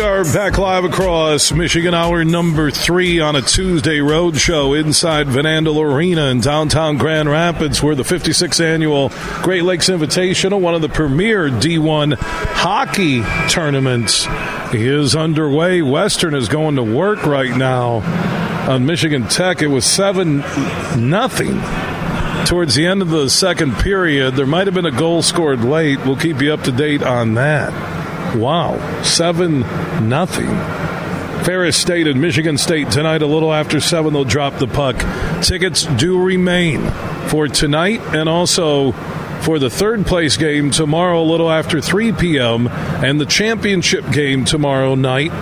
We are back live across Michigan, hour number three on a Tuesday road show inside Van Andel Arena in downtown Grand Rapids, where the 56th annual Great Lakes Invitational, one of the premier D1 hockey tournaments, is underway. Western is going to work right now on Michigan Tech. It was 7 nothing towards the end of the second period. There might have been a goal scored late. We'll keep you up to date on that. Wow, seven nothing. Ferris State and Michigan State tonight, a little after seven. They'll drop the puck. Tickets do remain for tonight and also for the third place game tomorrow, a little after 3 p.m., and the championship game tomorrow night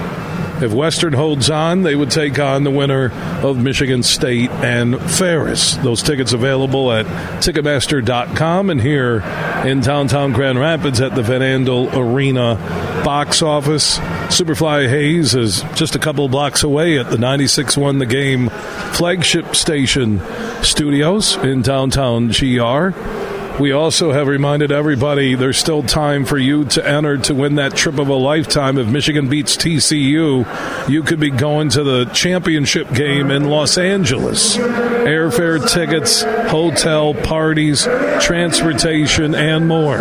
if Western holds on, they would take on the winner of Michigan State and Ferris. Those tickets available at Ticketmaster.com and here in downtown Grand Rapids at the Van Andel Arena box office. Superfly Hayes is just a couple blocks away at the 96.1 The Game flagship station studios in downtown GR. We also have reminded everybody there's still time for you to enter to win that trip of a lifetime. If Michigan beats TCU, you could be going to the championship game in Los Angeles. Airfare tickets, hotel, parties, transportation, and more.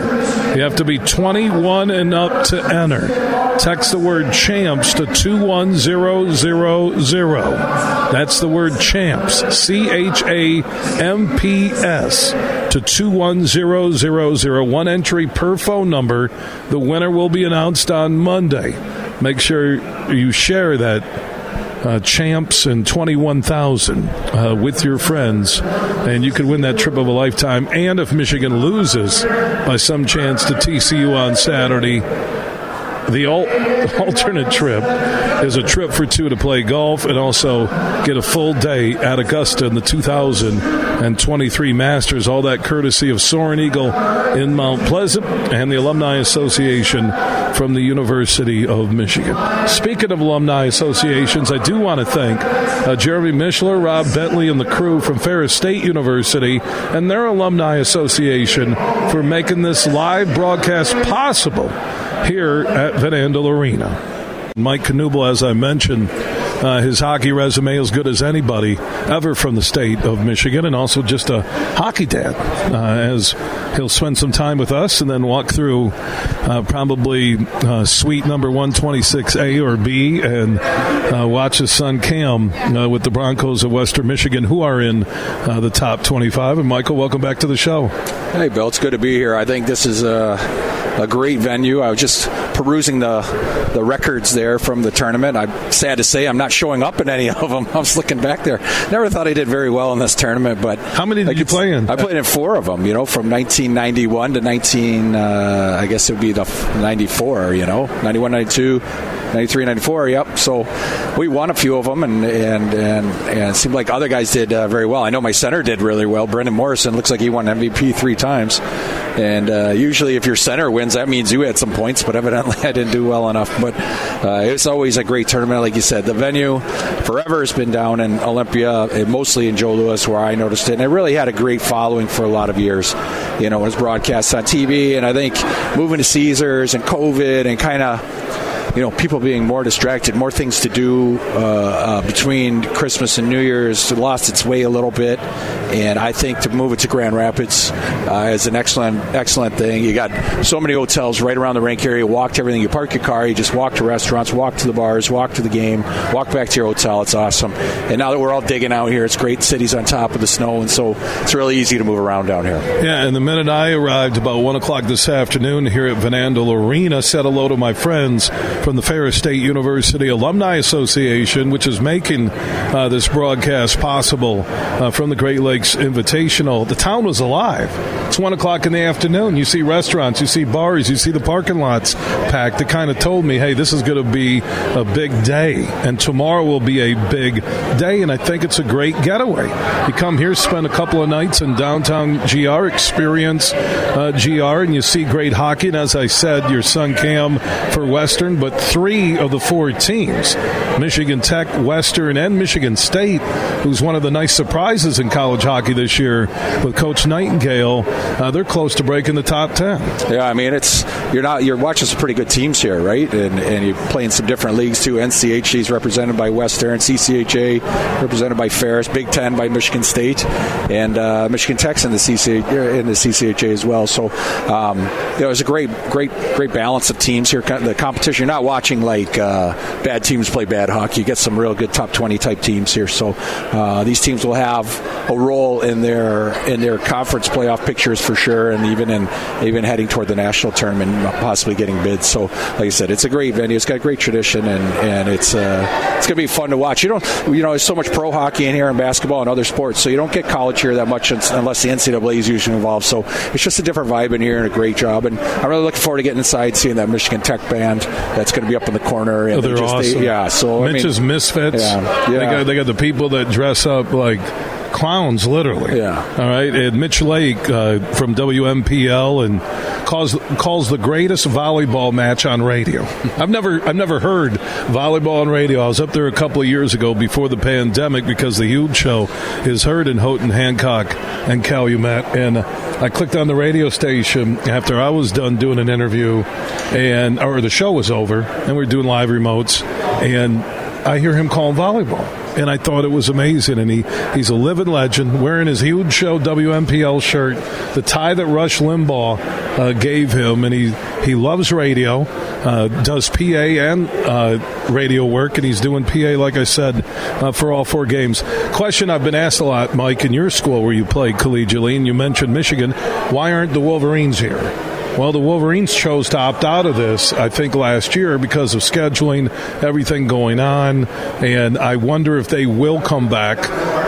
You have to be 21 and up to enter. Text the word champs to 21000. That's the word champs, C H A M P S, to 21000. One entry per phone number. The winner will be announced on Monday. Make sure you share that uh, champs and 21,000 uh, with your friends, and you could win that trip of a lifetime. And if Michigan loses by some chance to TCU on Saturday, the alternate trip is a trip for two to play golf and also get a full day at Augusta in the 2023 Masters. All that courtesy of Soaring Eagle in Mount Pleasant and the Alumni Association from the University of Michigan. Speaking of alumni associations, I do want to thank uh, Jeremy Mishler, Rob Bentley, and the crew from Ferris State University and their alumni association for making this live broadcast possible here at Van Andel Arena. Mike Knuble, as I mentioned, uh, his hockey resume as good as anybody ever from the state of Michigan, and also just a hockey dad. Uh, as he'll spend some time with us and then walk through uh, probably uh, suite number 126A or B and uh, watch his son Cam uh, with the Broncos of Western Michigan, who are in the top 25. And Michael, welcome back to the show. Hey, Bill, it's good to be here. I think this is a a great venue. I was just perusing the the records there from the tournament. I'm sad to say I'm not showing up in any of them. I was looking back there. Never thought I did very well in this tournament, but how many did you play in? I played in four of them. You know, from 1991 to 19. Uh, I guess it would be the 94. You know, 91, 92. 93, 94. Yep. So we won a few of them, and and and, and it seemed like other guys did uh, very well. I know my center did really well. Brendan Morrison looks like he won MVP three times. And uh, usually, if your center wins, that means you had some points. But evidently, I didn't do well enough. But uh, it's always a great tournament, like you said. The venue forever has been down in Olympia, mostly in Joe Louis, where I noticed it, and it really had a great following for a lot of years. You know, it was broadcast on TV, and I think moving to Caesars and COVID and kind of you know, people being more distracted, more things to do uh, uh, between Christmas and New Year's lost its way a little bit. And I think to move it to Grand Rapids uh, is an excellent, excellent thing. You got so many hotels right around the rink area. You walk to everything. You park your car. You just walk to restaurants, walk to the bars, walk to the game, walk back to your hotel. It's awesome. And now that we're all digging out here, it's great. Cities on top of the snow, and so it's really easy to move around down here. Yeah, and the minute I arrived about one o'clock this afternoon here at Van Arena, said hello to my friends from the Ferris State University Alumni Association, which is making uh, this broadcast possible uh, from the Great Lakes Invitational. The town was alive. It's one o'clock in the afternoon. You see restaurants, you see bars, you see the parking lots packed. It kind of told me, hey, this is going to be a big day, and tomorrow will be a big day, and I think it's a great getaway. You come here, spend a couple of nights in downtown GR, experience uh, GR, and you see great hockey. And as I said, your son Cam for Western, but three of the four teams Michigan Tech, Western, and Michigan State, who's one of the nice surprises in college hockey this year with Coach Nightingale. Uh, they're close to breaking the top 10. Yeah, I mean, it's you're not you're watching some pretty good teams here, right? And, and you're playing some different leagues too. NCHC is represented by Western, CCHA represented by Ferris, Big Ten by Michigan State, and uh, Michigan Tech's in the CCHA, in the CCHA as well. So um, you know, it's a great, great, great balance of teams here. The competition. You're not watching like uh, bad teams play bad hockey. You get some real good top 20 type teams here. So uh, these teams will have a role in their in their conference playoff pictures for sure, and even in even heading toward the national tournament, possibly getting bids. So, like I said, it's a great venue. It's got a great tradition, and and it's uh, it's to be fun to watch. You don't, you know, there's so much pro hockey in here and basketball and other sports, so you don't get college here that much unless the NCAA is usually involved. So it's just a different vibe in here and a great job. And I'm really looking forward to getting inside, seeing that Michigan Tech band that's going to be up in the corner. And oh, they're just, awesome. They, yeah, so Mitch's I mean, Misfits. Yeah, yeah. They got they got the people that dress up like clowns, literally. Yeah. All right. And Mitch Lake uh, from WMPL and calls calls the greatest volleyball match on radio. I've never I've never heard volleyball on radio. I was up there a couple of years ago before the pandemic because the huge show is heard in Houghton, Hancock, and Calumet. And I clicked on the radio station after I was done doing an interview, and or the show was over, and we are doing live remotes, and I hear him calling volleyball and I thought it was amazing. And he, he's a living legend, wearing his huge show WMPL shirt, the tie that Rush Limbaugh uh, gave him, and he he loves radio, uh, does PA and uh, radio work, and he's doing PA, like I said, uh, for all four games. Question I've been asked a lot, Mike, in your school where you played collegiately, and you mentioned Michigan. Why aren't the Wolverines here? Well, the Wolverines chose to opt out of this, I think, last year because of scheduling, everything going on. And I wonder if they will come back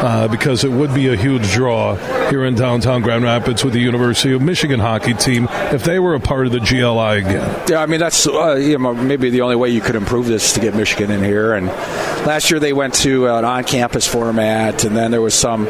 uh, because it would be a huge draw here in downtown Grand Rapids with the University of Michigan hockey team if they were a part of the GLI again. Yeah, I mean, that's uh, you know, maybe the only way you could improve this to get Michigan in here. And last year they went to an on campus format, and then there was some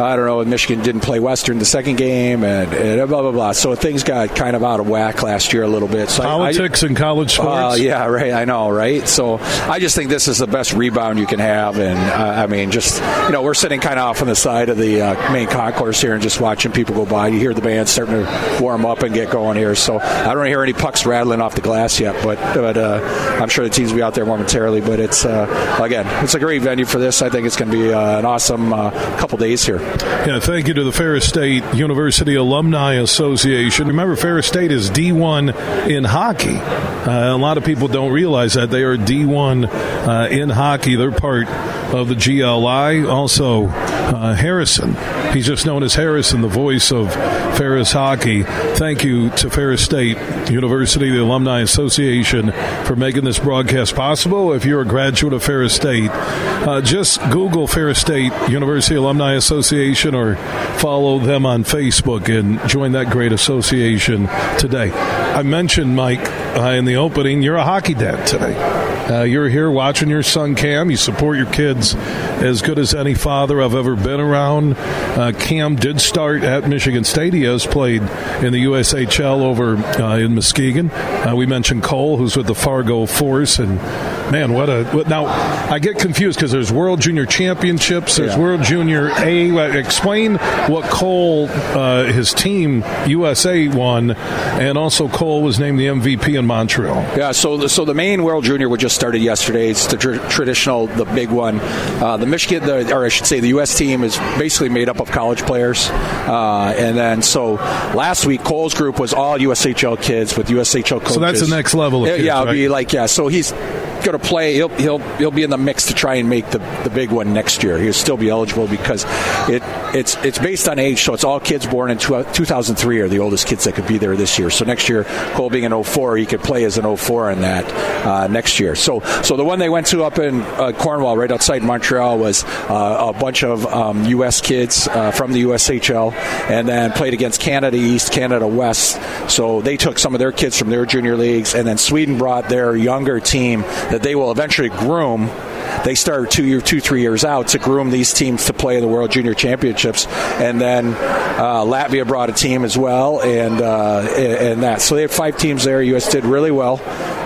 I don't know, Michigan didn't play Western the second game, and, and, blah blah blah. So things got kind of out of whack last year a little bit. So Politics I, I, and college sports. Uh, yeah, right. I know, right? So I just think this is the best rebound you can have, and uh, I mean, just you know, we're sitting kind of off on the side of the uh, main concourse here and just watching people go by. You hear the band starting to warm up and get going here. So I don't hear any pucks rattling off the glass yet, but but uh, I'm sure the teams will be out there momentarily. But it's uh, again, it's a great venue for this. I think it's going to be uh, an awesome couple days here. Yeah, thank you to the Ferris State University Alumni Association. Remember, Ferris State is D1 in hockey. Uh, a lot of people don't realize that they are D1 uh, in hockey. They're part of the GLI. Also, uh, Harrison. He's just known as Harrison, the voice of Ferris hockey. Thank you to Ferris State University, the Alumni Association, for making this broadcast possible. If you're a graduate of Ferris State, uh, just Google Ferris State University Alumni Association or follow them on Facebook and join that great association today. I mentioned, Mike, uh, in the opening, you're a hockey dad today. Uh, you're here watching your son Cam. You support your kids as good as any father I've ever been around. Uh, Cam did start at Michigan State. He has played in the USHL over uh, in Muskegon. Uh, we mentioned Cole, who's with the Fargo Force, and man, what a what, now. I get confused because there's World Junior Championships, there's yeah. World Junior A. Explain what Cole, uh, his team USA won, and also Cole was named the MVP in Montreal. Yeah, so the, so the main World Junior was just started yesterday. It's the tr- traditional, the big one. Uh, the Michigan, the, or I should say, the U.S. team is basically made up of college players, uh, and then so last week Cole's group was all USHL kids with USHL coaches. So that's the next level. Kids, yeah, it'll right? be like yeah. So he's going to play. He'll, he'll he'll be in the mix to try and make the, the big one next year. He'll still be eligible because it it's it's based on age. So it's all kids born in two, 2003 are the oldest kids that could be there this year. So next year, Cole being an 04, he could play as an 04 in that uh, next year. So so the one they went to up in uh, Cornwall, right outside Montreal, was uh, a bunch of um, U.S. kids uh, from the USHL, and then played against Canada East, Canada West. So they took some of their kids from their junior leagues, and then Sweden brought their younger team that they will eventually groom they start two year, two three years out to groom these teams to play in the World Junior Championships, and then uh, Latvia brought a team as well, and uh, and that. So they had five teams there. U.S. did really well,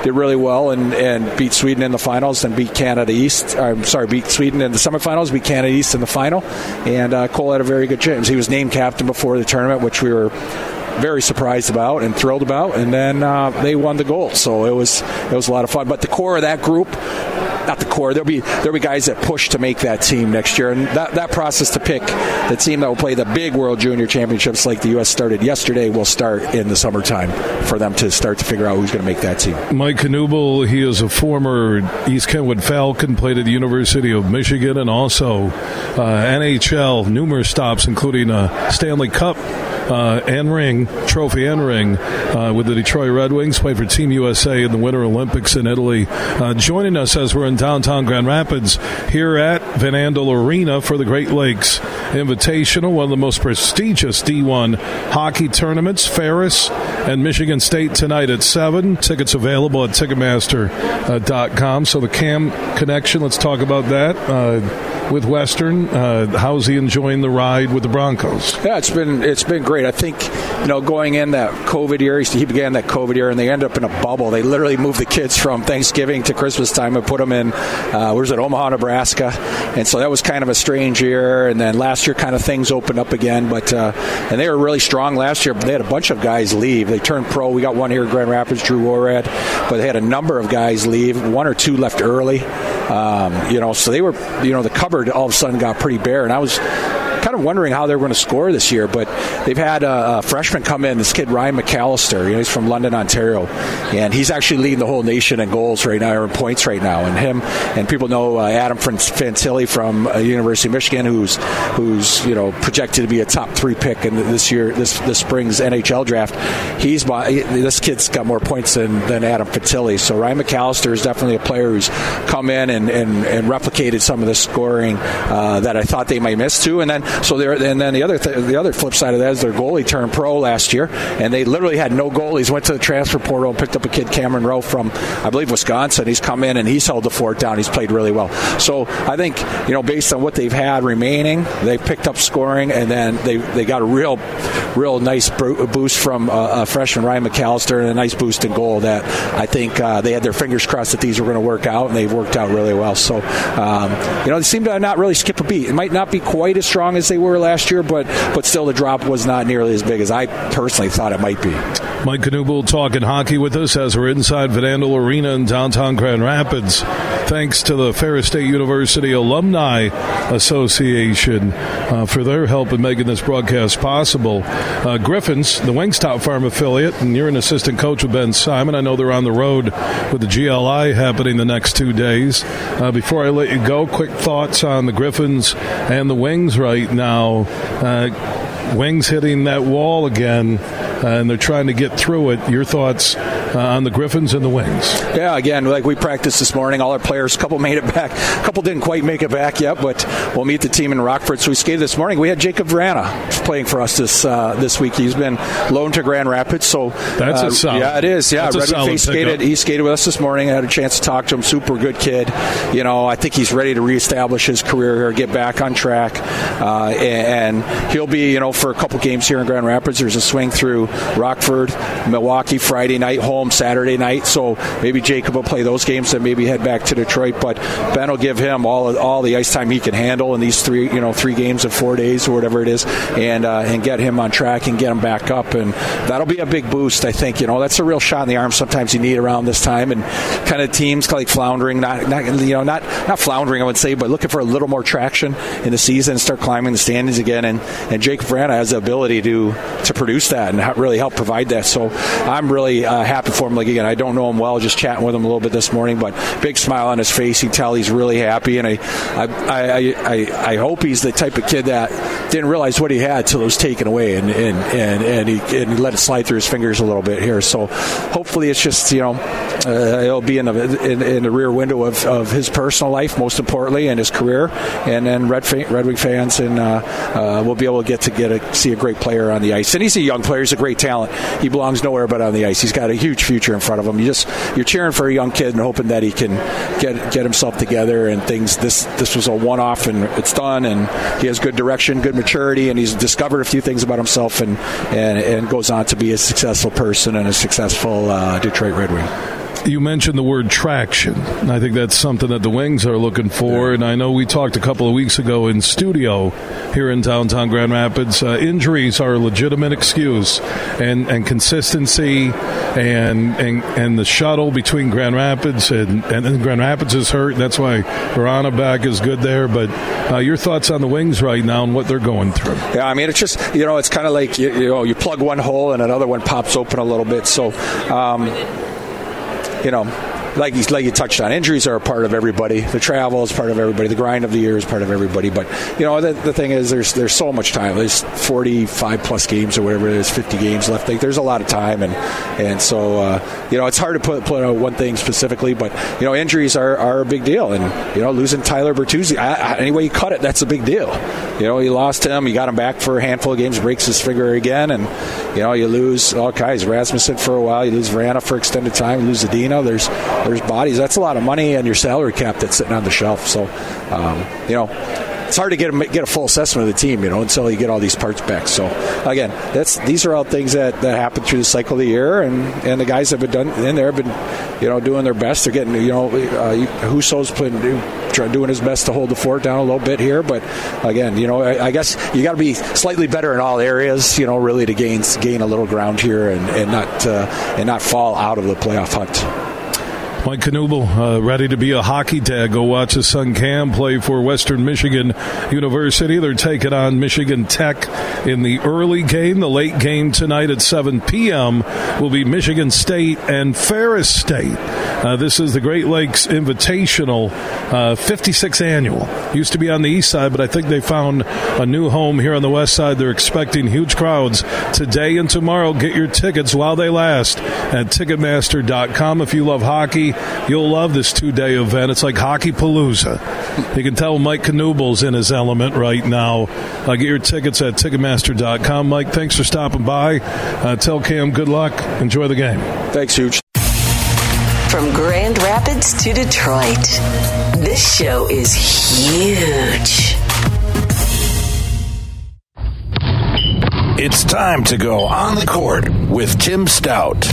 did really well, and, and beat Sweden in the finals, and beat Canada East. I'm sorry, beat Sweden in the semifinals, beat Canada East in the final, and uh, Cole had a very good chance. He was named captain before the tournament, which we were very surprised about and thrilled about, and then uh, they won the gold. So it was it was a lot of fun. But the core of that group, not the core, there'll be there'll be guys that push to make that team next year, and that, that process to pick the team that will play the big World Junior Championships, like the U.S. started yesterday, will start in the summertime for them to start to figure out who's going to make that team. Mike Knuble, he is a former East Kentwood Falcon, played at the University of Michigan, and also uh, NHL, numerous stops, including a Stanley Cup uh, and ring, trophy and ring, uh, with the Detroit Red Wings. Played for Team USA in the Winter Olympics in Italy. Uh, joining us as we're in downtown Grand Rapids here at Van Andel Arena for the Great Lakes Invitational, one of the most prestigious D1 hockey tournaments. Ferris and Michigan State tonight at 7. Tickets available at Ticketmaster.com. So the Cam connection, let's talk about that. With Western, uh, how's he enjoying the ride with the Broncos? Yeah, it's been it's been great. I think you know going in that COVID year, he began that COVID year, and they end up in a bubble. They literally moved the kids from Thanksgiving to Christmas time and put them in uh, where's it Omaha, Nebraska, and so that was kind of a strange year. And then last year, kind of things opened up again, but uh, and they were really strong last year. They had a bunch of guys leave. They turned pro. We got one here in Grand Rapids, Drew Worrad, but they had a number of guys leave. One or two left early. Um, you know, so they were, you know, the cupboard all of a sudden got pretty bare, and I was kind of wondering how they're going to score this year, but they've had a, a freshman come in, this kid Ryan McAllister. You know, he's from London, Ontario, and he's actually leading the whole nation in goals right now, or in points right now. And him and people know uh, Adam Fantilli from uh, University of Michigan, who's who's you know projected to be a top three pick in this year, this this spring's NHL draft. He's this kid's got more points than, than Adam Fantilli. So Ryan McAllister is definitely a player who's come in and, and, and replicated some of the scoring uh, that I thought they might miss too. And then so there, and then the other th- the other flip side of that is their goalie turned pro last year, and they literally had no goalies. Went to the transfer portal and picked up a kid Cameron Rowe from I believe Wisconsin. He's come in and he's held the fort down. He's played really well. So I think you know based on what they've had remaining, they've picked up scoring, and then they they got a real real nice boost from uh, freshman Ryan McAllister and a nice boost in goal that I think uh, they had their fingers crossed that these were going to work out, and they've worked out really well. So um, you know they seem to not really skip a beat. It might not be quite as strong as they were last year, but but still the drop was not nearly as big as I personally thought it might be. Mike Knuble talking hockey with us as we're inside Van Andel Arena in downtown Grand Rapids. Thanks to the Ferris State University Alumni Association uh, for their help in making this broadcast possible. Uh, Griffins, the Wingstop Farm affiliate, and you're an assistant coach with Ben Simon. I know they're on the road with the GLI happening the next two days. Uh, before I let you go, quick thoughts on the Griffins and the Wings right now. Uh, wings hitting that wall again, and they're trying to get through it. Your thoughts uh, on the Griffins and the Wings? Yeah, again, like we practiced this morning, all our players, a couple made it back, a couple didn't quite make it back yet, but we'll meet the team in Rockford. So we skated this morning. We had Jakub Vrana playing for us this uh, this week. He's been loaned to Grand Rapids, so that's uh, a solid. Yeah, it is. Yeah, he skated. He skated with us this morning. I had a chance to talk to him. Super good kid. You know, I think he's ready to reestablish his career here, get back on track, uh, and he'll be you know for a couple games here in Grand Rapids. There's a swing through Rockford, Milwaukee Friday night home Saturday night, so maybe Jakub will play those games and maybe head back to Detroit. But Ben will give him all all the ice time he can handle in these three you know three games in four days or whatever it is, and uh, and get him on track and get him back up, and that'll be a big boost. I think you know that's a real shot in the arm. Sometimes you need around this time, and kind of teams like floundering, not not you know not not floundering, I would say, but looking for a little more traction in the season and start climbing the standings again. And and Jakub Vrana has the ability to to produce that and really help provide that. So I'm really uh, happy for him. Like again, I don't know him well, just chatting with him a little bit this morning, but big smile on his face. Can tell he's really happy, and I I, I, I, I hope he's the type of kid that didn't realize what he had till it was taken away, and and and, and, he, and he let it slide through his fingers a little bit here. So hopefully it's just you know uh, it'll be in the in, in, the rear window of, of his personal life, most importantly, and his career, and then Red Red Wing fans, and uh, uh, we'll be able to get to get a, see a great player on the ice. And he's a young player; he's a great talent. He belongs nowhere but on the ice. He's got a huge future in front of him. You just you're cheering for a young kid and hoping that he can get get himself together and things. This this was a one off and it's done, and he has good direction, good maturity, and he's discovered a few things about himself, and and, and goes on to be a successful person and a successful uh, Detroit Red Wing you mentioned the word traction. I think that's something that the Wings are looking for. Yeah. And I know we talked a couple of weeks ago in studio here in downtown Grand Rapids. Uh, injuries are a legitimate excuse, and, and consistency and, and and the shuttle between Grand Rapids and, and Grand Rapids is hurt. That's why Vrana back is good there. But uh, your thoughts on the Wings right now and what they're going through? Yeah, I mean, it's just, you know, it's kind of like, you, you, know, you plug one hole and another one pops open a little bit. So, um, you know, like you, like you touched on, injuries are a part of everybody. The travel is part of everybody. The grind of the year is part of everybody. But you know, the, the thing is, there's there's so much time. There's 45 plus games or whatever it is, 50 games left. Like, there's a lot of time, and and so uh, you know, it's hard to put put out one thing specifically. But you know, injuries are, are a big deal, and you know, losing Tyler Bertuzzi, I, I, any way you cut it, that's a big deal. You know, you lost him, you got him back for a handful of games, breaks his finger again, and you know, you lose all kinds. Rasmussen for a while, you lose Vrana for extended time, you lose Zadina. There's there's bodies. That's a lot of money and your salary cap that's sitting on the shelf. So, um, you know, it's hard to get a, get a full assessment of the team, you know, until you get all these parts back. So again, that's these are all things that, that happen through the cycle of the year, and, and the guys have been done in there have been, you know, doing their best. They're getting, you know, uh, Husso's playing, doing his best to hold the fort down a little bit here, but again, you know, I, I guess you got to be slightly better in all areas, you know, really to gain gain a little ground here and, and not uh, and not fall out of the playoff hunt. Mike Knuble, uh, ready to be a hockey dad. Go watch his son Cam play for Western Michigan University. They're taking on Michigan Tech in the early game. The late game tonight at 7 p.m. will be Michigan State and Ferris State. Uh, this is the Great Lakes Invitational, uh, 56th annual. Used to be on the east side, but I think they found a new home here on the west side. They're expecting huge crowds today and tomorrow. Get your tickets while they last at Ticketmaster.com. If you love hockey, you'll love this two day event. It's like Hockey Palooza. You can tell Mike Knuble's in his element right now. Uh, get your tickets at Ticketmaster.com. Mike, thanks for stopping by. Uh, tell Cam good luck. Enjoy the game. Thanks, Huge. From Grand Rapids to Detroit, this show is huge. It's time to go on the court with Tim Staudt.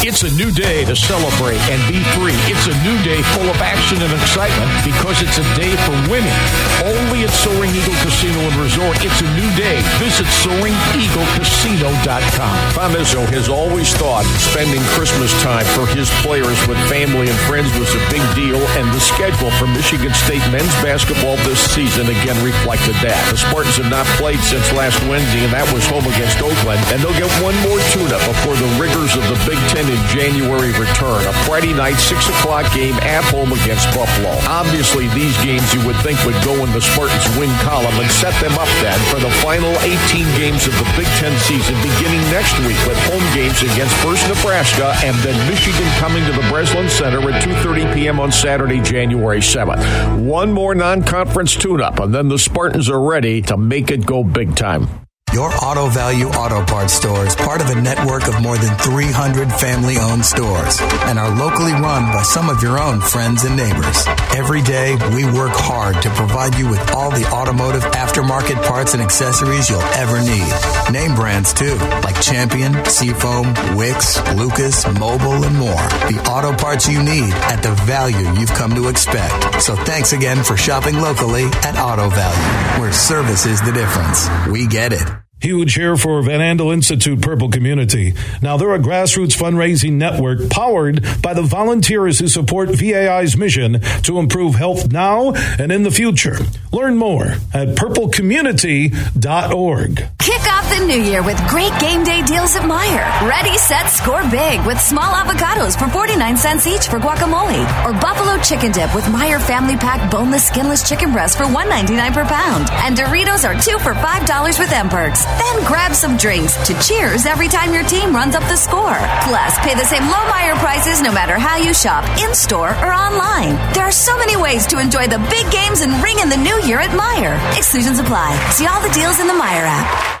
It's a new day to celebrate and be free. It's a new day full of action and excitement because it's a day for winning. Only at Soaring Eagle Casino and Resort, it's a new day. Visit SoaringEagleCasino.com. Tom Izzo has always thought spending Christmas time for his players with family and friends was a big deal, and the schedule for Michigan State men's basketball this season again reflected that. The Spartans have not played since last Wednesday, and that was home against Oakland, and they'll get one more tune-up before the rigors of the Big Ten in January return. A Friday night, 6 o'clock game at home against Buffalo. Obviously, these games you would think would go in the Spartans' win column and set them up then for the final 18 games of the Big Ten season beginning next week with home games against First Nebraska and then Michigan coming to the Breslin Center at 2.30 p.m. on Saturday, January 7th. One more non-conference tune-up, and then the Spartans are ready to make it go big time. Your Auto Value Auto Parts store is part of a network of more than 300 family owned stores and are locally run by some of your own friends and neighbors. Every day, we work hard to provide you with all the automotive aftermarket parts and accessories you'll ever need. Name brands too, like Champion, Seafoam, Wix, Lucas, Mobil, and more. The auto parts you need at the value you've come to expect. So thanks again for shopping locally at Auto Value, where service is the difference. We get it. Huge here for Van Andel Institute Purple Community. Now, they're a grassroots fundraising network powered by the volunteers who support VAI's mission to improve health now and in the future. Learn more at purplecommunity.org. Kick off the new year with great game day deals at Meijer. Ready, set, score big with small avocados for 49 cents each for guacamole. Or buffalo chicken dip with Meijer Family Pack boneless skinless chicken breast for $1.99 per pound. And Doritos are two for $5 with mPerks. Then grab some drinks to cheers every time your team runs up the score. Plus, pay the same low Meijer prices no matter how you shop, in store or online. There are so many ways to enjoy the big games and ring in the new year at Meijer. Exclusions apply. See all the deals in the Meijer app.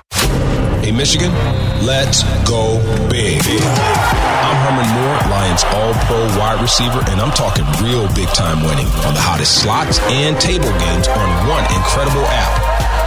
Hey, Michigan, let's go big. I'm Herman Moore, Lions All Pro wide receiver, and I'm talking real big time winning on the hottest slots and table games on one incredible app.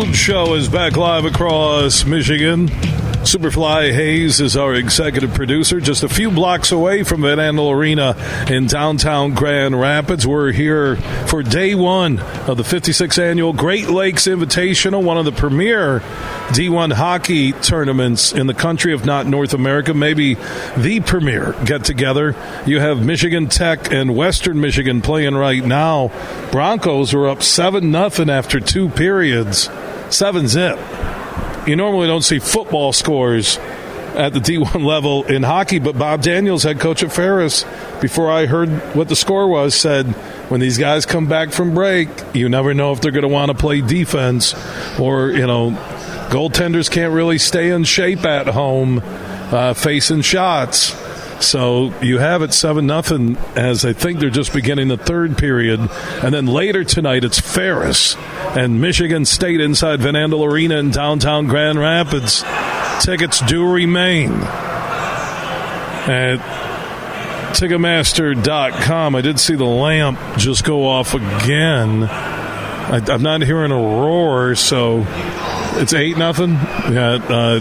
Show is back live across Michigan. Superfly Hayes is our executive producer, just a few blocks away from Van Andel Arena in downtown Grand Rapids. We're here for day one of the 56th annual Great Lakes Invitational, one of the premier D1 hockey tournaments in the country, if not North America, maybe the premier get together. You have Michigan Tech and Western Michigan playing right now. Broncos are up 7 nothing after two periods, 7 zip you normally don't see football scores at the D1 level in hockey, but Bob Daniels, head coach at Ferris, before I heard what the score was, said when these guys come back from break, you never know if they're going to want to play defense or, you know, goaltenders can't really stay in shape at home uh, facing shots. So you have it seven nothing as I think they're just beginning the third period, and then later tonight it's Ferris and Michigan State inside Van Andel Arena in downtown Grand Rapids. Tickets do remain at Ticketmaster.com. I did see the lamp just go off again. I, am not hearing a roar, so it's eight nothing. Yeah, uh,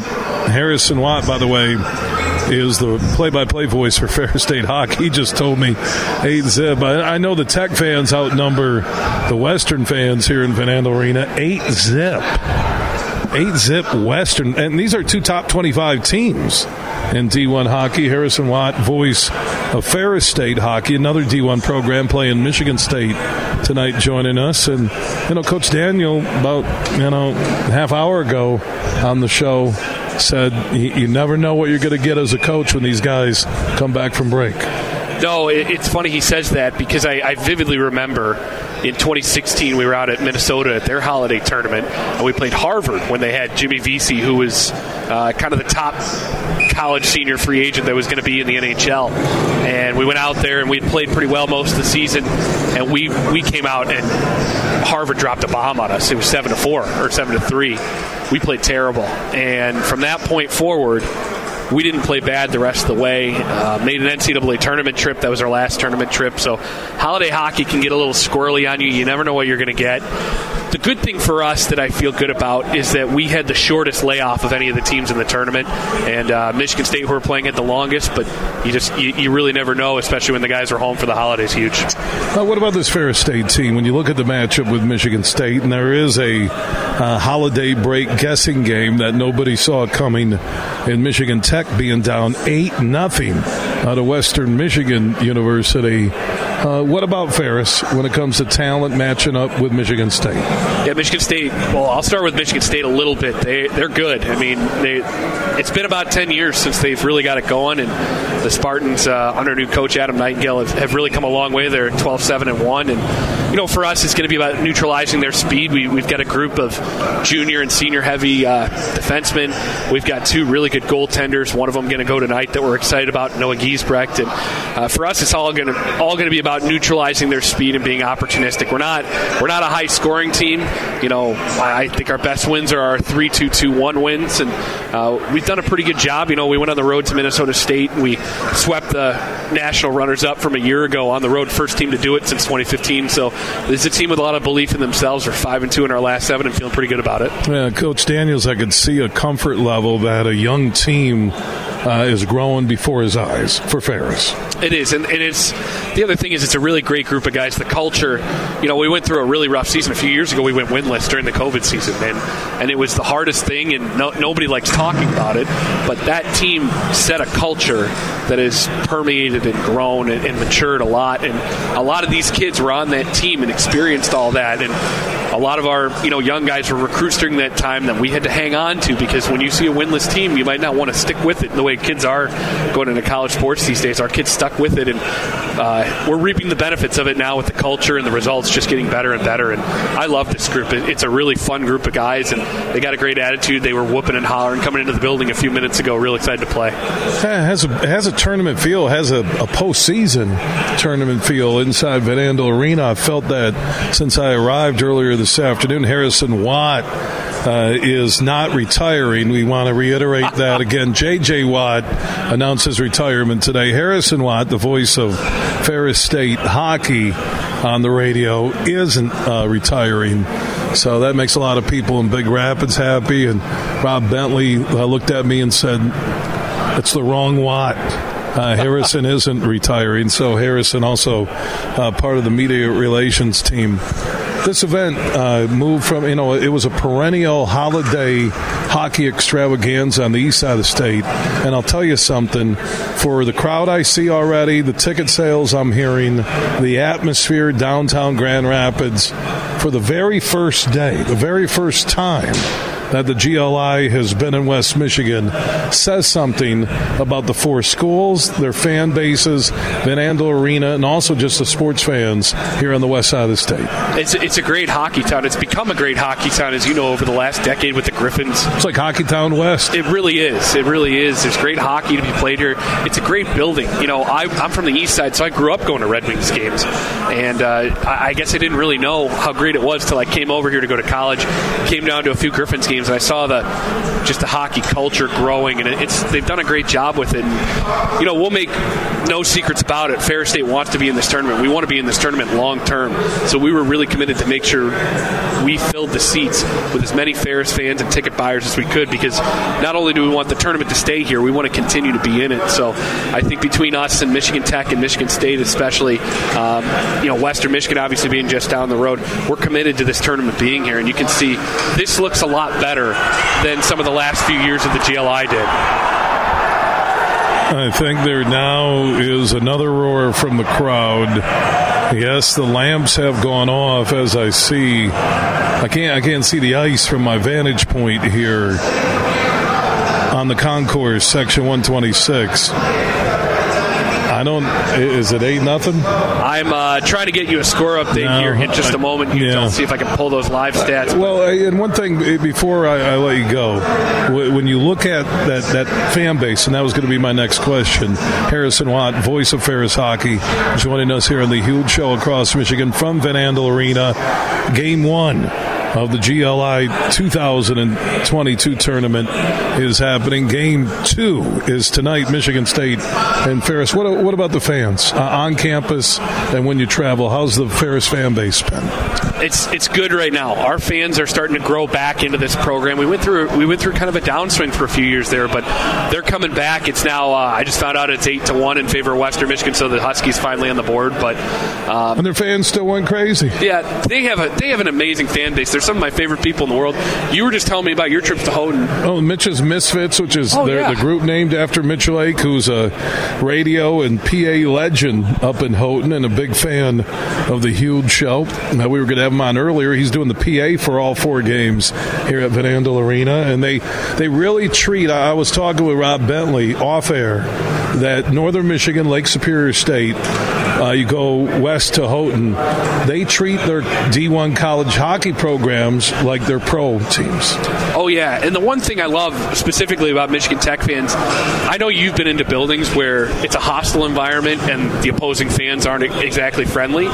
Harrison Watt, by the way, is the play-by-play voice for Ferris State hockey. He just told me eight zip. I, I know the Tech fans outnumber the Western fans here in Van Andel Arena. Eight zip, eight zip Western, and these are two top twenty-five teams in D1 hockey. Harrison Watt, voice of Ferris State hockey, another D1 program playing Michigan State tonight, joining us. And you know, Coach Daniel, about you know half hour ago on the show said you never know what you're going to get as a coach when these guys come back from break. No, it's funny he says that because I, I, vividly remember in 2016 we were out at Minnesota at their holiday tournament and we played Harvard when they had Jimmy Vesey, who was uh, kind of the top college senior free agent that was going to be in the NHL. And we went out there and we played pretty well most of the season, and we we came out and Harvard dropped a bomb on us. It was seven to four or seven to three. We played terrible, and from that point forward we didn't play bad the rest of the way. Uh, made an NCAA tournament trip. That was our last tournament trip. So holiday hockey can get a little squirrely on you. You never know what you're going to get. The good thing for us that I feel good about is that we had the shortest layoff of any of the teams in the tournament, and uh, Michigan State who were playing it the longest. But you just you, you, really never know, especially when the guys are home for the holidays. Huge. What about this Ferris State team? When you look at the matchup with Michigan State, and there is a uh, holiday break guessing game that nobody saw coming, in Michigan Tech being down eight nothing out of Western Michigan University. Uh, what about Ferris when it comes to talent matching up with Michigan State? Yeah, Michigan State. Well, I'll start with Michigan State a little bit. They they're good. I mean, they. It's been about ten years since they've really got it going, and the Spartans uh, under new coach Adam Nightingale have, have, really come a long way. They're 12-7 and one, and you know, for us, it's going to be about neutralizing their speed. We, have got a group of junior and senior heavy uh, defensemen. We've got two really good goaltenders. One of them going to go tonight that we're excited about, Noah Giesbrecht. And uh, for us, it's all going to all going to be about neutralizing their speed and being opportunistic. We're not we're not a high scoring team. You know, I think our best wins are our three two two one wins, and uh, we've done a pretty good job. You know, we went on the road to Minnesota State we swept the national runners up from a year ago on the road, first team to do it since 2015. So this is a team with a lot of belief in themselves. We're five and two in our last seven and feeling pretty good about it. Yeah, Coach Daniels, I could see a comfort level that a young team uh, is growing before his eyes for Ferris. It is, and, and, it's the other thing is it's a really great group of guys. The culture, you know, we went through a really rough season a few years ago. We went winless during the COVID season, and and it was the hardest thing, and no, nobody likes talking about it. But that team set a culture that has permeated and grown and, and matured a lot, and a lot of these kids were on that team and experienced all that, and a lot of our you know young guys were recruits during that time that we had to hang on to because when you see a winless team, you might not want to stick with it the way kids are going into college sports these days. Our kids stuck with it, and uh, we're reaping the benefits of it now with the culture and the results just getting better and better. And I love this group. It's a really fun group of guys, and they got a great attitude. They were whooping and hollering coming into the building a few minutes ago. Real excited to play. Has a has a tournament feel. Has a, a postseason tournament feel inside Van Andel Arena. I felt that since I arrived earlier this afternoon. Harrison Watt uh, is not retiring. We want to reiterate that again. J.J. Watt announced his retirement today. Harrison Watt, the voice of Ferris State hockey on the radio, isn't uh, retiring. So that makes a lot of people in Big Rapids happy. And Rob Bentley uh, looked at me and said, It's the wrong Watt. Uh, Harrison isn't retiring, so Harrison also uh, part of the media relations team this event uh, moved from, you know, it was a perennial holiday hockey extravaganza on the east side of the state. And I'll tell you something for the crowd I see already, the ticket sales I'm hearing, the atmosphere downtown Grand Rapids, for the very first day, the very first time that the GLI has been in West Michigan says something about the four schools, their fan bases, Van Andel Arena, and also just the sports fans here on the west side of the state. It's, it's a great hockey town. It's become a great hockey town, as you know, over the last decade with the Griffins. It's like Hockey Town West. It really is. It really is. There's great hockey to be played here. It's a great building. You know, I, am from the east side, so I grew up going to Red Wings games. And uh, I, I guess I didn't really know how great it was till I came over here to go to college, came down to a few Griffins games, and I saw the just the hockey culture growing, and it's they've done a great job with it. And, you know, we'll make no secrets about it. Ferris State wants to be in this tournament. We want to be in this tournament long term. So we were really committed to make sure we filled the seats with as many Ferris fans and ticket buyers as we could because not only do we want the tournament to stay here, we want to continue to be in it. So I think between us and Michigan Tech and Michigan State, especially, um, you know, Western Michigan obviously being just down the road, we're committed to this tournament being here. And you can see this looks a lot better than some of the last few years of the GLI did. I think there now is another roar from the crowd. Yes, the lamps have gone off as I see. I can't I can't see the ice from my vantage point here on the concourse section 126. I don't. Is it eight nothing? I'm uh, trying to get you a score update no, here in just a moment. You yeah. see if I can pull those live stats. Well, and one thing eh, before I, I, let you go, when you look at that that fan base, and that was going to be my next question. Harrison Watt, voice of Ferris Hockey, joining us here on the huge show across Michigan from Van Andel Arena. Game one of the GLI 2022 tournament is happening. Game two is tonight, Michigan State and Ferris. What, what about the fans uh, on campus and when you travel? How's the Ferris fan base been? It's it's good right now. Our fans are starting to grow back into this program. We went through we went through kind of a downswing for a few years there, but they're coming back. It's now uh, I just found out it's eight to one in favor of Western Michigan, so the Huskies finally on the board. But um, and their fans still went crazy. Yeah, they have a they have an amazing fan base. They're some of my favorite people in the world. You were just telling me about your trips to Houghton. Oh, Mitch's Misfits, which is oh, yeah. the group named after Mitch Lake, who's a radio and PA legend up in Houghton and a big fan of the huge show. Now, we were going to have him on earlier. He's doing the PA for all four games here at Van Andel Arena, and they they really treat. I was talking with Rob Bentley off air that Northern Michigan, Lake Superior State, uh, you go west to Houghton, they treat their D1 college hockey programs like their pro teams. Oh yeah, and the one thing I love specifically about Michigan Tech fans, I know you've been into buildings where it's a hostile environment and the opposing fans aren't exactly friendly.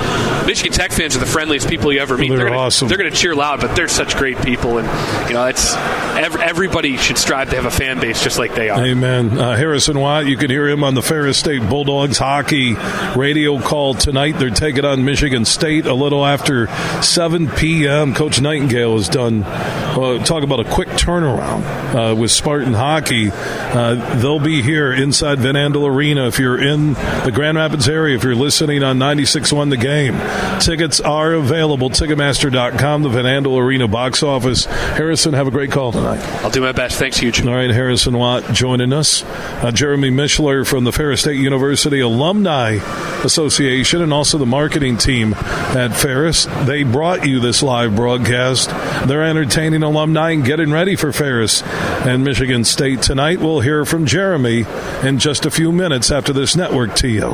Michigan Tech fans are the friendliest people you ever meet. They're, they're gonna, awesome. They're going to cheer loud, but they're such great people, and you know it's everybody should strive to have a fan base just like they are. Amen. Uh, Harrison Watt, you can hear him on the Ferris State Bulldogs hockey radio call tonight. They're taking on Michigan State a little after 7 p.m. Coach Nightingale has done. Uh, talk about a quick turnaround uh, with Spartan hockey. Uh, they'll be here inside Van Andel Arena. If you're in the Grand Rapids area, if you're listening on 96.1 The Game, tickets are available. Ticketmaster.com, the Van Andel Arena box office. Harrison, have a great call tonight. I'll do my best. Thanks, huge. All right, Harrison Watt joining us. Uh, Jeremy Mishler from the Ferris State University Alumni Association and also the marketing team at Ferris. They brought you this live broadcast. They're entertaining alumni and getting ready for Ferris and Michigan State tonight. We'll hear from Jeremy in just a few minutes after this network TO. You.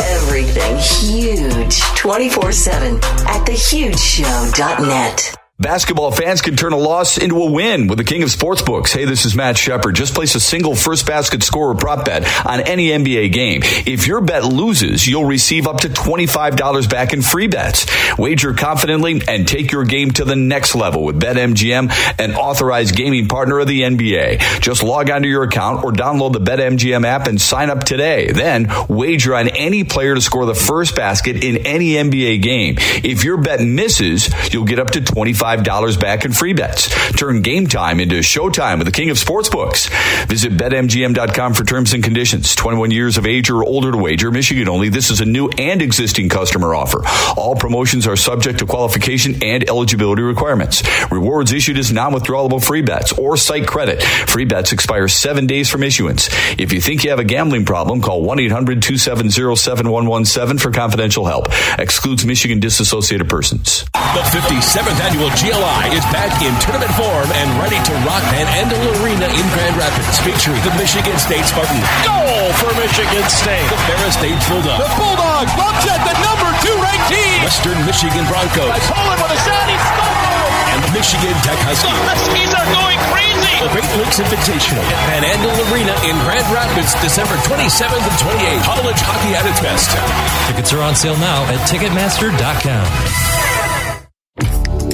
Everything huge 24 7 at thehugeshow.net. Basketball fans can turn a loss into a win with the king of sportsbooks. Hey, this is Matt Shepard. Just place a single first basket scorer prop bet on any NBA game. If your bet loses, you'll receive up to $25 back in free bets. Wager confidently and take your game to the next level with BetMGM, an authorized gaming partner of the NBA. Just log onto your account or download the BetMGM app and sign up today. Then wager on any player to score the first basket in any NBA game. If your bet misses, you'll get up to 25 $25 back in free bets. Turn game time into showtime with the king of sportsbooks. Visit betmgm.com for terms and conditions. 21 years of age or older to wager, Michigan only. This is a new and existing customer offer. All promotions are subject to qualification and eligibility requirements. Rewards issued as non-withdrawable free bets or site credit. Free bets expire seven days from issuance. If you think you have a gambling problem, call 1-800-270-7117 for confidential help. Excludes Michigan disassociated persons. The 57th annual GLI is back in tournament form and ready to rock Van Andel Arena in Grand Rapids, featuring the Michigan State Spartans. Goal for Michigan State. The Ferris State Bulldogs. The Bulldogs upset the number two ranked team. Western Michigan Broncos. Poland with a shot. He And the Michigan Tech Huskies. The Huskies are going crazy. The Great Lakes Invitational at Van Andel Arena in Grand Rapids, December 27th and 28th. College hockey at its best. Tickets are on sale now at Ticketmaster.com.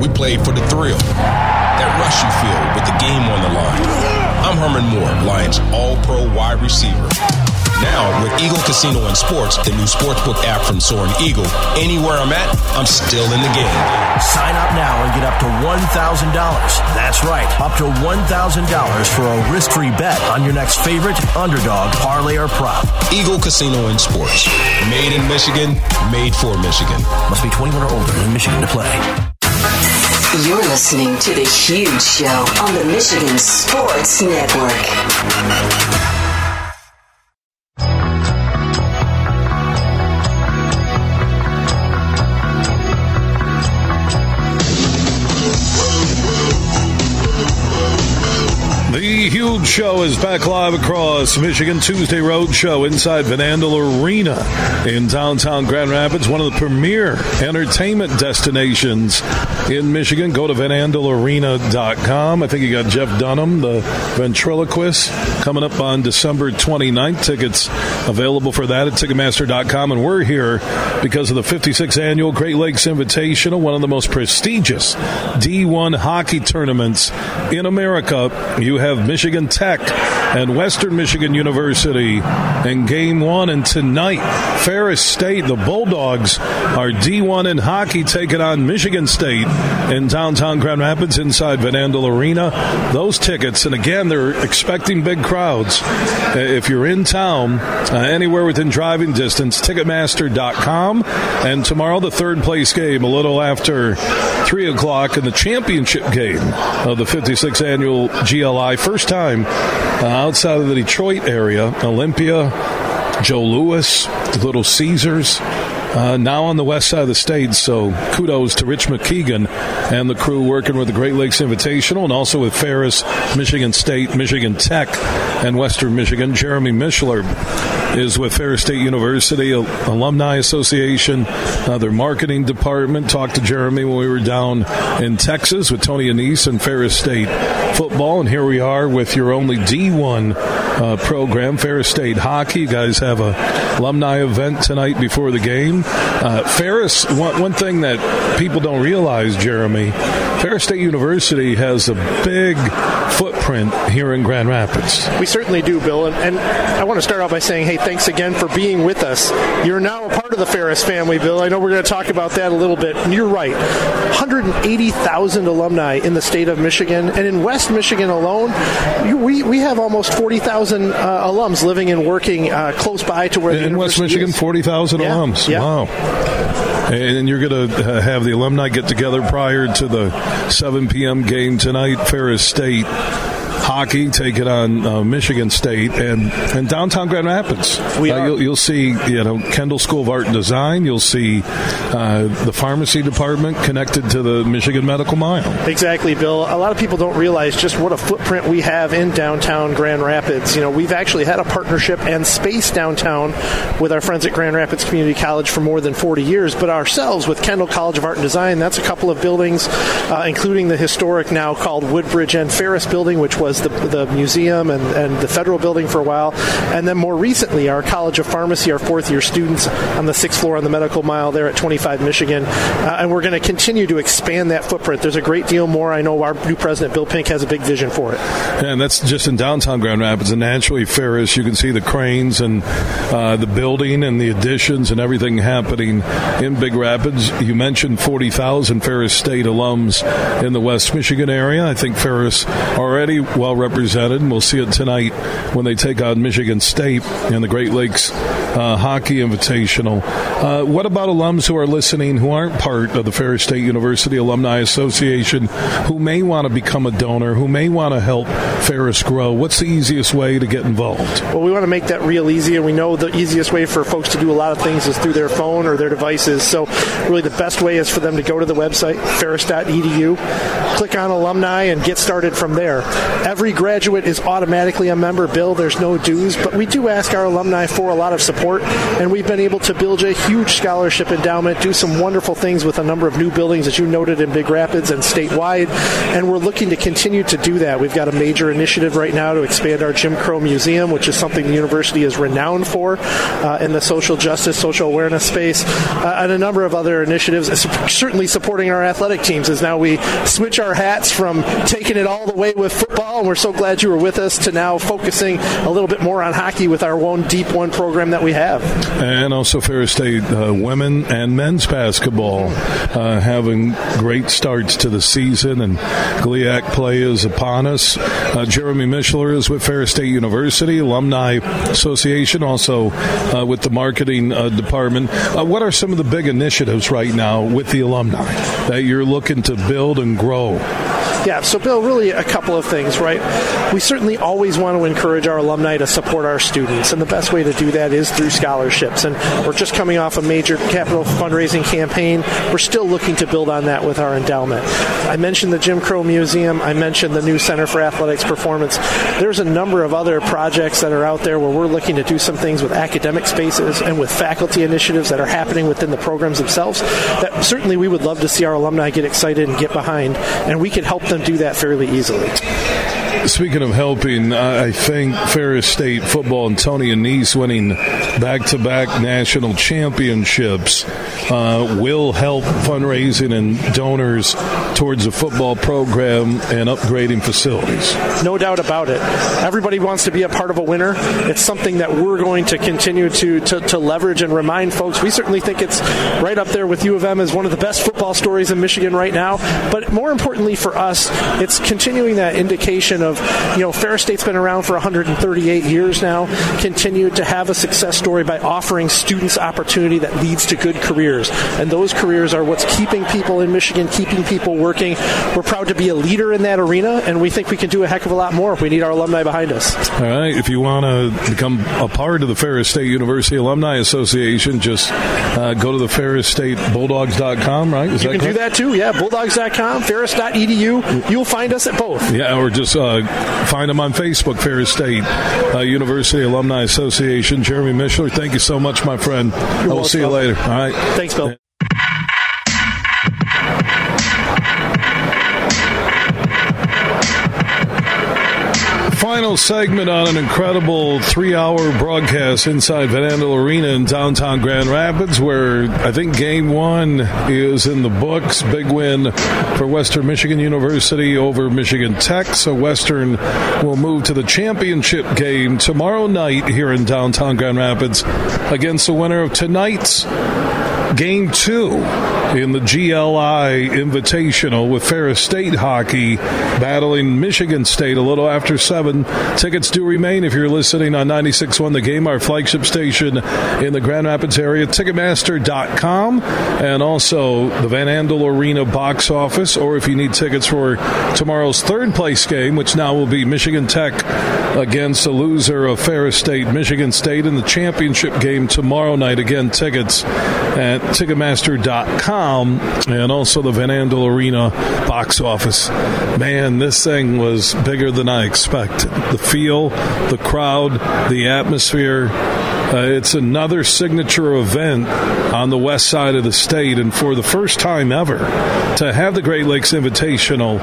We played for the thrill, that rush you feel with the game on the line. I'm Herman Moore, Lions All Pro wide receiver Now, with Eagle Casino and Sports, the new sportsbook app from Soaring Eagle, anywhere I'm at, I'm still in the game. Sign up now and get up to $1,000. That's right, up to $1,000 for a risk free bet on your next favorite underdog, parlay, or prop. Eagle Casino and Sports. Made in Michigan, made for Michigan. Must be 21 or older in Michigan to play. You're listening to The Huge Show on the Michigan Sports Network. The huge show is back live across Michigan Tuesday Road Show inside Van Andel Arena in downtown Grand Rapids, one of the premier entertainment destinations in Michigan. Go to vanandelarena.com. I think you got Jeff Dunham, the ventriloquist, coming up on December 29th. Tickets available for that at Ticketmaster.com. And we're here because of the 56th annual Great Lakes Invitational, one of the most prestigious D1 hockey tournaments in America. You have Michigan Tech and Western Michigan University in game one. And tonight, Ferris State, the Bulldogs, are D1 in hockey taking on Michigan State in downtown Grand Rapids inside Van Andel Arena. Those tickets, and again, they're expecting big crowds. Uh, If you're in town, uh, anywhere within driving distance, Ticketmaster.com. And tomorrow, the third place game, a little after 3 o'clock, in the championship game of the 56th annual GLI. First time uh, outside of the Detroit area, Olympia, Joe Louis, Little Caesars. Uh, now on the west side of the state, so kudos to Rich McKeegan and the crew working with the Great Lakes Invitational and also with Ferris, Michigan State, Michigan Tech, and Western Michigan. Jeremy Mishler is with Ferris State University Alumni Association, uh, their marketing department. Talked to Jeremy when we were down in Texas with Tony Annese and Ferris State football, and here we are with your only D1 uh, program, Ferris State Hockey. You guys have a alumni event tonight before the game. Uh, Ferris, one, one thing that people don't realize, Jeremy, Ferris State University has a big footprint here in Grand Rapids. We certainly do, Bill. And, and I want to start off by saying, hey, thanks again for being with us. You're now a part of the Ferris family, Bill. I know we're going to talk about that a little bit. And you're right 180,000 alumni in the state of Michigan. And in West Michigan alone, we, we have almost 40,000 uh, alums living and working uh, close by to where the In West Michigan, 40,000 Yeah, alums. yeah. Wow. And you're going to have the alumni get together prior to the 7 p.m. game tonight. Ferris State hockey taking on uh, Michigan State and, and downtown Grand Rapids. We Uh, you'll, you'll see, you know, Kendall School of Art and Design. You'll see uh, the pharmacy department connected to the Michigan Medical Mile. Exactly, Bill. A lot of people don't realize just what a footprint we have in downtown Grand Rapids. You know, we've actually had a partnership and space downtown with our friends at Grand Rapids Community College for more than 40 years, but ourselves with Kendall College of Art and Design, that's a couple of buildings, uh, including the historic now called Woodbridge N. Ferris building, which was the, the museum and, and the federal building for a while. And then more recently, our College of Pharmacy, our fourth year students on the sixth floor on the medical mile there at 25 Michigan. Uh, and we're going to continue to expand that footprint. There's a great deal more. I know our new president, Bill Pink, has a big vision for it. And that's just in downtown Grand Rapids. And naturally, Ferris, you can see the cranes and uh, the building and the additions and everything happening in Big Rapids. You mentioned 40,000 Ferris State alums in the West Michigan area. I think Ferris already well represented, and we'll see it tonight when they take on Michigan State in the Great Lakes uh, Hockey Invitational. Uh, what about alums who are listening who aren't part of the Ferris State University Alumni Association who may want to become a donor, who may want to help Ferris grow? What's the easiest way to get involved? Well, we want to make that real easy, and we know the easiest way for folks to do a lot of things is through their phone or their devices. So, really, the best way is for them to go to the website, ferris.edu, click on alumni, and get started from there. Every graduate is automatically a member, Bill. There's no dues, but we do ask our alumni for a lot of support, and we've been able to build a huge scholarship endowment, do some wonderful things with a number of new buildings, as you noted, in Big Rapids and statewide, and we're looking to continue to do that. We've got a major initiative right now to expand our Jim Crow Museum, which is something the university is renowned for uh, in the social justice, social awareness space, uh, and a number of other initiatives. Certainly supporting our athletic teams as now we switch our hats from taking it all the way with football and we're so glad you were with us to now focusing a little bit more on hockey with our one D1 program that we have. And also Ferris State uh, women and men's basketball uh, having great starts to the season, and GLIAC play is upon us. Uh, Jeremy Mishler is with Ferris State University, Alumni Association, also uh, with the marketing uh, department. Uh, what are some of the big initiatives right now with the alumni that you're looking to build and grow? Yeah, so Bill, really a couple of things, right? We certainly always want to encourage our alumni to support our students, and the best way to do that is through scholarships. And we're just coming off a major capital fundraising campaign. We're still looking to build on that with our endowment. I mentioned the Jim Crow Museum, I mentioned the new Center for Athletics Performance. There's a number of other projects that are out there where we're looking to do some things with academic spaces and with faculty initiatives that are happening within the programs themselves that certainly we would love to see our alumni get excited and get behind, and we could help them do that fairly easily. Speaking of helping, I think Ferris State football and Tony Annese winning back-to-back national championships uh, will help fundraising and donors towards the football program and upgrading facilities. No doubt about it. Everybody wants to be a part of a winner. It's something that we're going to continue to, to, to leverage and remind folks. We certainly think it's right up there with U of M as one of the best football stories in Michigan right now. But more importantly for us, it's continuing that indication of, you know, Ferris State's been around for 138 years now, continued to have a success story by offering students opportunity that leads to good careers. And those careers are what's keeping people in Michigan, keeping people working. We're proud to be a leader in that arena, and we think we can do a heck of a lot more if we need our alumni behind us. All right. If you want to become a part of the Ferris State University Alumni Association, just uh, go to the Ferris State Bulldogs.com, right? Is you can correct? do that too. Yeah, bulldogs.com, ferris.edu. You'll find us at both. Yeah, or just uh, find them on Facebook, Ferris State uh, University Alumni Association. Jeremy Mishler, thank you so much, my friend. You're I will welcome. see you later. All right. Thanks, Bill. Final segment on an incredible three hour broadcast inside Van Andel Arena in downtown Grand Rapids, where I think game one is in the books. Big win for Western Michigan University over Michigan Tech. So Western will move to the championship game tomorrow night here in downtown Grand Rapids against the winner of tonight's game two in the GLI Invitational with Ferris State hockey battling Michigan State a little after 7. Tickets do remain if you're listening on 96.1 The Game, our flagship station in the Grand Rapids area. Ticketmaster.com and also the Van Andel Arena box office. Or if you need tickets for tomorrow's third place game, which now will be Michigan Tech against the loser of Ferris State, Michigan State, in the championship game tomorrow night. Again, tickets at Ticketmaster.com and also the Van Andel Arena box office. Man, this thing was bigger than I expected. The feel, the crowd, the atmosphere. Uh, it's another signature event on the west side of the state, and for the first time ever, to have the Great Lakes Invitational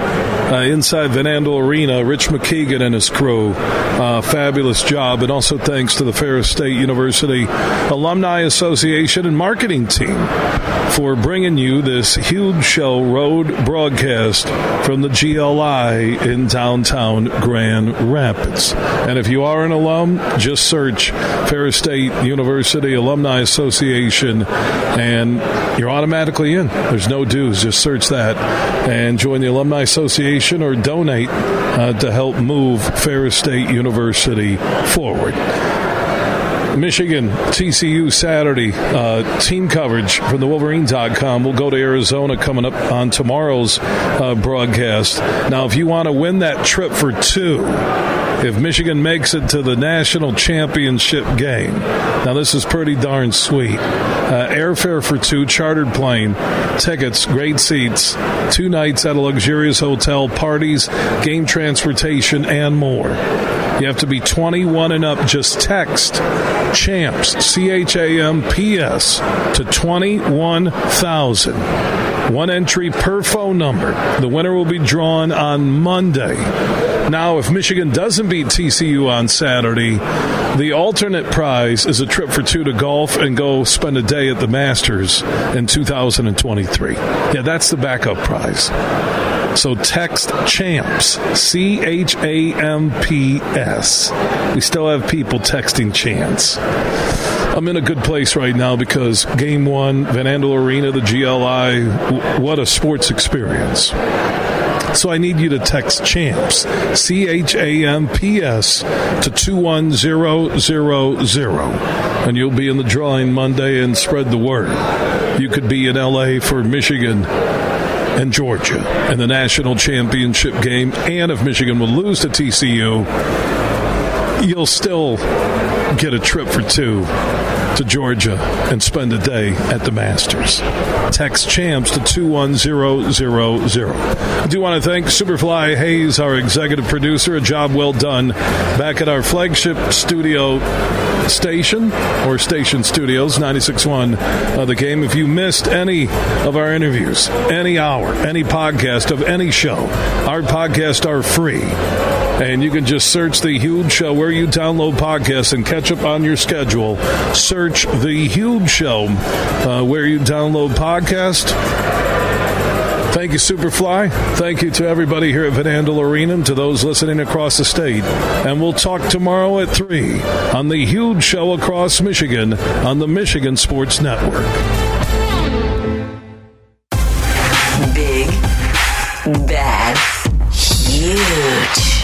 uh, inside Van Andel Arena, Rich McKeegan and his crew, uh, fabulous job, and also thanks to the Ferris State University Alumni Association and marketing team for bringing you this huge show road broadcast from the GLI in downtown Grand Rapids. And if you are an alum, just search Ferris State University Alumni Association, and you're automatically in. There's no dues. Just search that and join the Alumni Association or donate uh, to help move Ferris State University forward. Michigan, TCU Saturday, uh, team coverage from the Wolverine.com. We'll go to Arizona coming up on tomorrow's uh, broadcast. Now, if you want to win that trip for two, if Michigan makes it to the national championship game. Now, this is pretty darn sweet. Uh, airfare for two, chartered plane, tickets, great seats, two nights at a luxurious hotel, parties, game transportation, and more. You have to be 21 and up. Just text CHAMPS, C H A M P S, to 21,000. One entry per phone number. The winner will be drawn on Monday. Now, if Michigan doesn't beat TCU on Saturday, the alternate prize is a trip for two to golf and go spend a day at the Masters in 2023. Yeah, that's the backup prize. So text CHAMPS, C H A M P S. We still have people texting chance. I'm in a good place right now because game one, Van Andel Arena, the GLI, what a sports experience. So I need you to text CHAMPS, C H A M P S, to 21000, and you'll be in the drawing Monday and spread the word. You could be in LA for Michigan and Georgia in the national championship game, and if Michigan will lose to TCU, you'll still get a trip for two to Georgia and spend a day at the Masters. Text champs to 21000. I do want to thank Superfly Hayes, our executive producer. A job well done back at our flagship studio station or station studios 96.1 uh, the game. If you missed any of our interviews any hour any podcast of any show our podcasts are free. And you can just search the huge show where you download podcasts and catch up on your schedule. Search the huge show uh, where you download podcast Thank you, Superfly. Thank you to everybody here at Van Andel Arena and to those listening across the state. And we'll talk tomorrow at 3 on the huge show across Michigan on the Michigan Sports Network. Big, bad, huge.